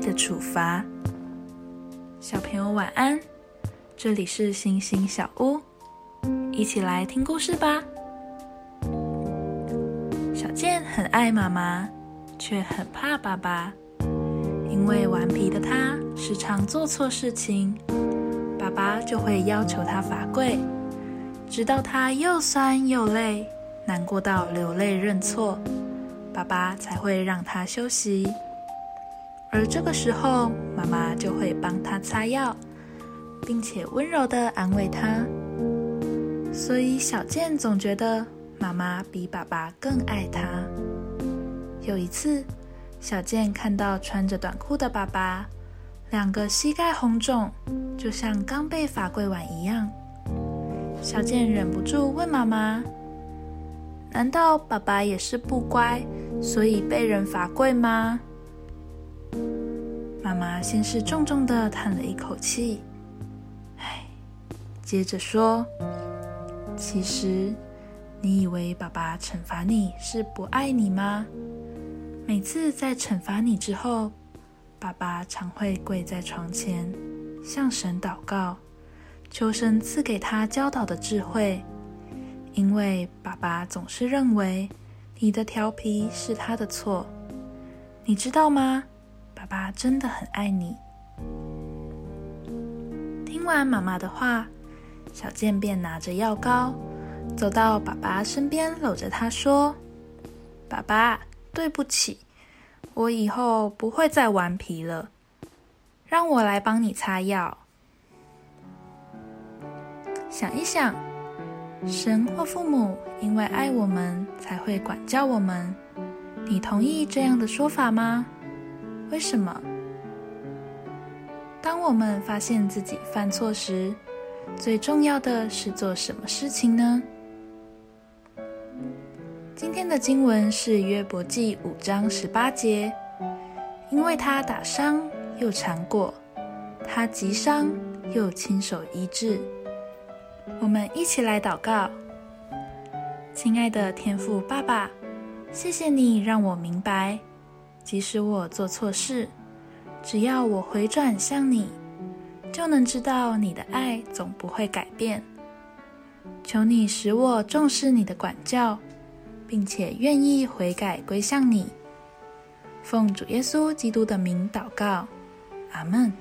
的处罚。小朋友晚安，这里是星星小屋，一起来听故事吧。小健很爱妈妈，却很怕爸爸，因为顽皮的他时常做错事情，爸爸就会要求他罚跪，直到他又酸又累，难过到流泪认错，爸爸才会让他休息。而这个时候，妈妈就会帮他擦药，并且温柔的安慰他。所以小健总觉得妈妈比爸爸更爱他。有一次，小健看到穿着短裤的爸爸，两个膝盖红肿，就像刚被罚跪完一样。小健忍不住问妈妈：“难道爸爸也是不乖，所以被人罚跪吗？”妈妈先是重重的叹了一口气，唉，接着说：“其实，你以为爸爸惩罚你是不爱你吗？每次在惩罚你之后，爸爸常会跪在床前，向神祷告，求神赐给他教导的智慧，因为爸爸总是认为你的调皮是他的错，你知道吗？”爸爸真的很爱你。听完妈妈的话，小健便拿着药膏，走到爸爸身边，搂着他说：“爸爸，对不起，我以后不会再顽皮了。让我来帮你擦药。想一想，神或父母因为爱我们才会管教我们，你同意这样的说法吗？”为什么？当我们发现自己犯错时，最重要的是做什么事情呢？今天的经文是约伯记五章十八节，因为他打伤又缠过，他急伤又亲手医治。我们一起来祷告，亲爱的天父爸爸，谢谢你让我明白。即使我做错事，只要我回转向你，就能知道你的爱总不会改变。求你使我重视你的管教，并且愿意悔改归向你。奉主耶稣基督的名祷告，阿门。